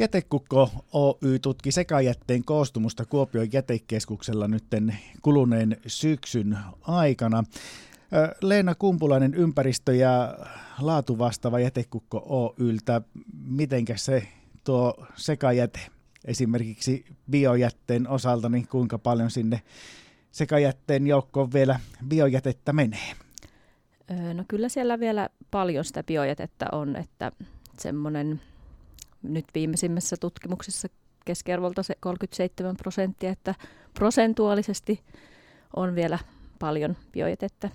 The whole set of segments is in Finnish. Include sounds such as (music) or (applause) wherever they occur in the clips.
Jätekukko Oy tutki sekajätteen koostumusta Kuopion jätekeskuksella nytten kuluneen syksyn aikana. Leena Kumpulainen, ympäristö- ja laatu vastaava jätekukko Oyltä. Mitenkä se tuo sekajäte esimerkiksi biojätteen osalta, niin kuinka paljon sinne sekajätteen joukkoon vielä biojätettä menee? No kyllä siellä vielä paljon sitä biojätettä on, että semmoinen nyt viimeisimmässä tutkimuksessa keskiarvolta se 37 prosenttia, että prosentuaalisesti on vielä paljon biojätettä.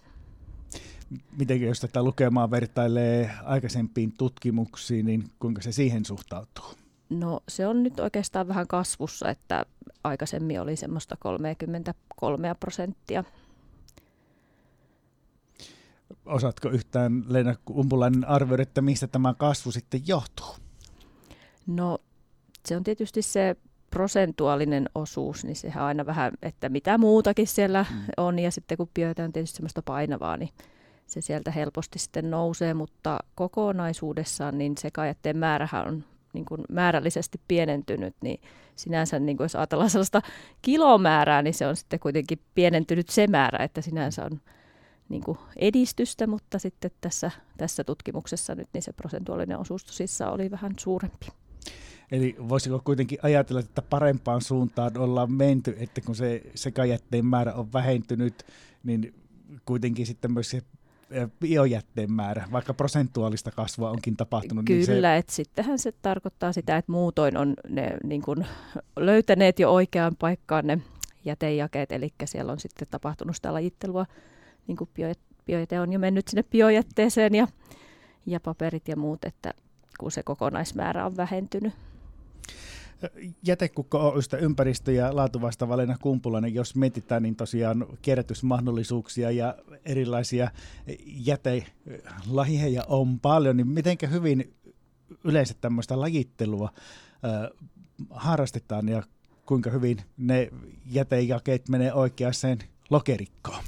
Miten jos tätä lukemaa vertailee aikaisempiin tutkimuksiin, niin kuinka se siihen suhtautuu? No se on nyt oikeastaan vähän kasvussa, että aikaisemmin oli semmoista 33 prosenttia. Osaatko yhtään Leena Umpulainen arvioida, että mistä tämä kasvu sitten johtuu? No se on tietysti se prosentuaalinen osuus, niin sehän aina vähän, että mitä muutakin siellä mm. on. Ja sitten kun on tietysti semmoista painavaa, niin se sieltä helposti sitten nousee. Mutta kokonaisuudessaan niin sekajätteen määrähän on niin kuin määrällisesti pienentynyt, niin sinänsä niin kuin jos ajatellaan sellaista kilomäärää, niin se on sitten kuitenkin pienentynyt se määrä, että sinänsä on niin kuin edistystä, mutta sitten tässä, tässä tutkimuksessa nyt niin se prosentuaalinen osuus tosissaan oli vähän suurempi. Eli voisiko kuitenkin ajatella, että parempaan suuntaan ollaan menty, että kun se sekajätteen määrä on vähentynyt, niin kuitenkin sitten myös se biojätteen määrä, vaikka prosentuaalista kasvua onkin tapahtunut. Kyllä, niin se... että sittenhän se tarkoittaa sitä, että muutoin on ne niin kuin, löytäneet jo oikeaan paikkaan ne jätejakeet, eli siellä on sitten tapahtunut sitä lajittelua, niin kuin biojäte on jo mennyt sinne biojätteeseen ja, ja paperit ja muut, että kun se kokonaismäärä on vähentynyt. Jätekukko Oystä ympäristö- ja laatuvasta Valena Kumpulainen, jos mietitään, niin tosiaan kierrätysmahdollisuuksia ja erilaisia jätelajeja on paljon, niin miten hyvin yleensä tämmöistä lajittelua äh, harrastetaan ja kuinka hyvin ne jätejakeet menee oikeaan lokerikkoon?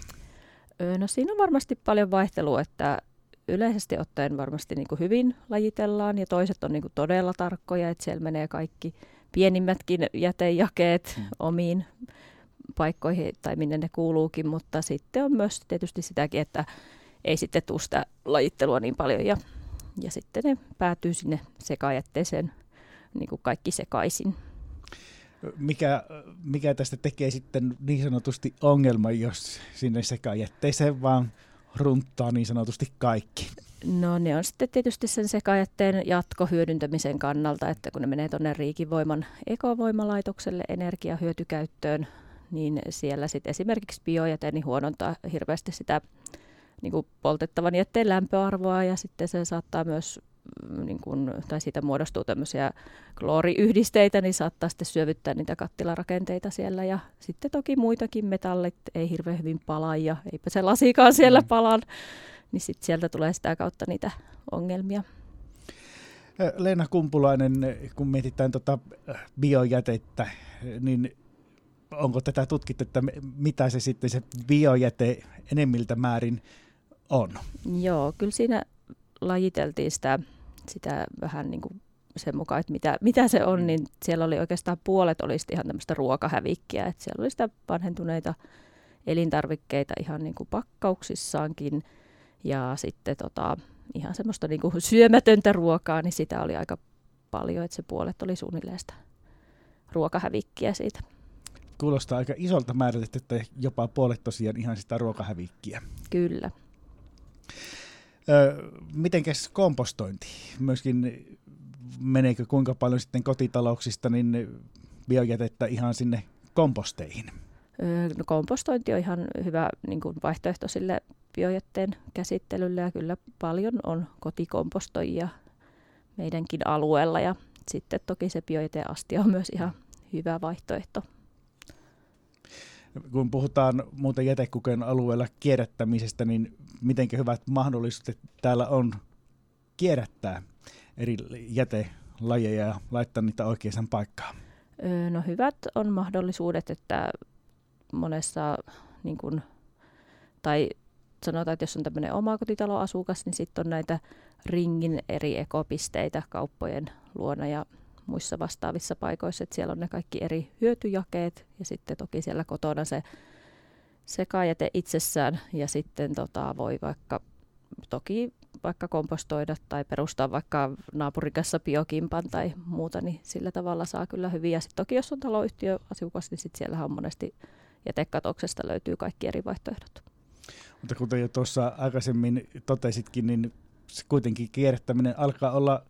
No siinä on varmasti paljon vaihtelua, että yleisesti ottaen varmasti niin kuin hyvin lajitellaan ja toiset on niin kuin todella tarkkoja, että siellä menee kaikki pienimmätkin jätejakeet mm. omiin paikkoihin tai minne ne kuuluukin, mutta sitten on myös tietysti sitäkin, että ei sitten tule sitä lajittelua niin paljon ja, ja sitten ne päätyy sinne sekajätteeseen niin kuin kaikki sekaisin. Mikä, mikä tästä tekee sitten niin sanotusti ongelma, jos sinne sekajätteeseen vaan runttaa niin sanotusti kaikki? No ne on sitten tietysti sen sekajätteen jatkohyödyntämisen kannalta, että kun ne menee tuonne Riikivoiman ekovoimalaitokselle energiahyötykäyttöön, niin siellä sitten esimerkiksi biojäte niin huonontaa hirveästi sitä niin kuin poltettavan jätteen lämpöarvoa ja sitten se saattaa myös, mm, niin kuin, tai siitä muodostuu tämmöisiä klooriyhdisteitä, niin saattaa sitten syövyttää niitä kattilarakenteita siellä ja sitten toki muitakin metallit ei hirveän hyvin palaa ja eipä se lasikaan siellä mm. Niin sit sieltä tulee sitä kautta niitä ongelmia. Leena Kumpulainen, kun mietitään tuota biojätettä, niin onko tätä tutkittu, että mitä se sitten se biojäte enemmiltä määrin on? Joo, kyllä siinä lajiteltiin sitä, sitä vähän niin kuin sen mukaan, että mitä, mitä se on, niin siellä oli oikeastaan puolet olisi ihan tämmöistä ruokahävikkiä, että siellä oli sitä vanhentuneita elintarvikkeita ihan niin kuin pakkauksissaankin – ja sitten tota, ihan semmoista niin kuin syömätöntä ruokaa, niin sitä oli aika paljon, että se puolet oli suunnilleen sitä ruokahävikkiä siitä. Kuulostaa aika isolta määrältä, että jopa puolet tosiaan ihan sitä ruokahävikkiä. Kyllä. Öö, mitenkäs kompostointi? Myöskin meneekö kuinka paljon sitten kotitalouksista niin biojätettä ihan sinne komposteihin? No, kompostointi on ihan hyvä niin kuin vaihtoehto sille biojätteen käsittelylle ja kyllä paljon on kotikompostoijia meidänkin alueella ja sitten toki se biojäteastia on myös ihan hyvä vaihtoehto. Kun puhutaan muuten jätekuken alueella kierrättämisestä, niin miten hyvät mahdollisuudet täällä on kierrättää eri jätelajeja ja laittaa niitä oikeaan paikkaan? No hyvät on mahdollisuudet, että monessa niin kun, tai sanotaan, että jos on tämmöinen omakotitaloasukas, niin sitten on näitä ringin eri ekopisteitä kauppojen luona ja muissa vastaavissa paikoissa, että siellä on ne kaikki eri hyötyjakeet ja sitten toki siellä kotona se sekajäte itsessään ja sitten tota, voi vaikka toki vaikka kompostoida tai perustaa vaikka naapurikassa biokimpan tai muuta, niin sillä tavalla saa kyllä hyvin. Ja sitten toki jos on taloyhtiö asukas, niin sitten siellä on monesti jätekatoksesta löytyy kaikki eri vaihtoehdot. Mutta kuten jo tuossa aikaisemmin totesitkin, niin kuitenkin kierrättäminen alkaa olla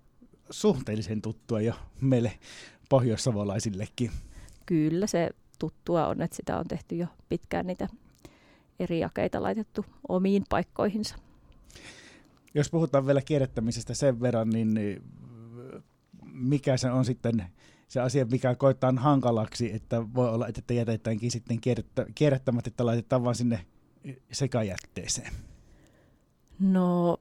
suhteellisen tuttua jo meille pohjoissavolaisillekin. Kyllä se tuttua on, että sitä on tehty jo pitkään niitä eri jakeita laitettu omiin paikkoihinsa. Jos puhutaan vielä kierrättämisestä sen verran, niin mikä se on sitten se asia, mikä koittaa hankalaksi, että voi olla, että jätetäänkin sitten kierrättämättä, että laitetaan vaan sinne sekajätteeseen? No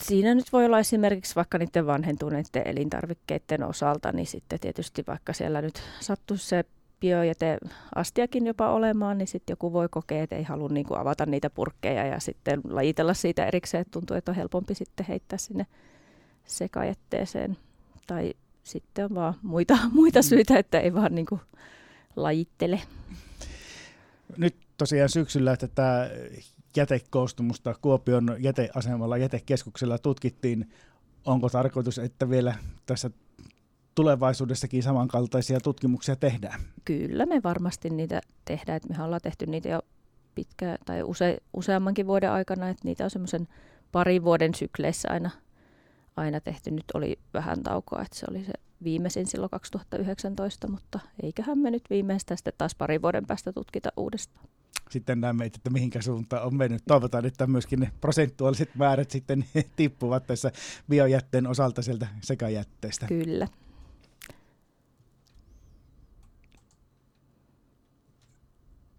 siinä nyt voi olla esimerkiksi vaikka niiden vanhentuneiden elintarvikkeiden osalta, niin sitten tietysti vaikka siellä nyt sattuisi se biojäteastiakin jopa olemaan, niin sitten joku voi kokea, että ei halua niin kuin avata niitä purkkeja ja sitten lajitella siitä erikseen, että tuntuu, että on helpompi sitten heittää sinne sekajätteeseen. Tai sitten on vaan muita, (laughs) muita mm. syitä, että ei vaan niin kuin lajittele. Nyt tosiaan syksyllä tätä jätekoostumusta Kuopion jäteasemalla jätekeskuksella tutkittiin. Onko tarkoitus, että vielä tässä tulevaisuudessakin samankaltaisia tutkimuksia tehdään? Kyllä me varmasti niitä tehdään. Että me ollaan tehty niitä jo pitkä tai use, useammankin vuoden aikana, että niitä on semmoisen parin vuoden sykleissä aina, aina tehty. Nyt oli vähän taukoa, että se oli se viimeisin silloin 2019, mutta eiköhän me nyt viimeistään sitten taas parin vuoden päästä tutkita uudestaan sitten näemme, että mihinkä suuntaan on mennyt. Toivotaan, että myöskin ne prosentuaaliset määrät sitten (laughs) tippuvat tässä biojätteen osalta sieltä sekajätteestä. Kyllä.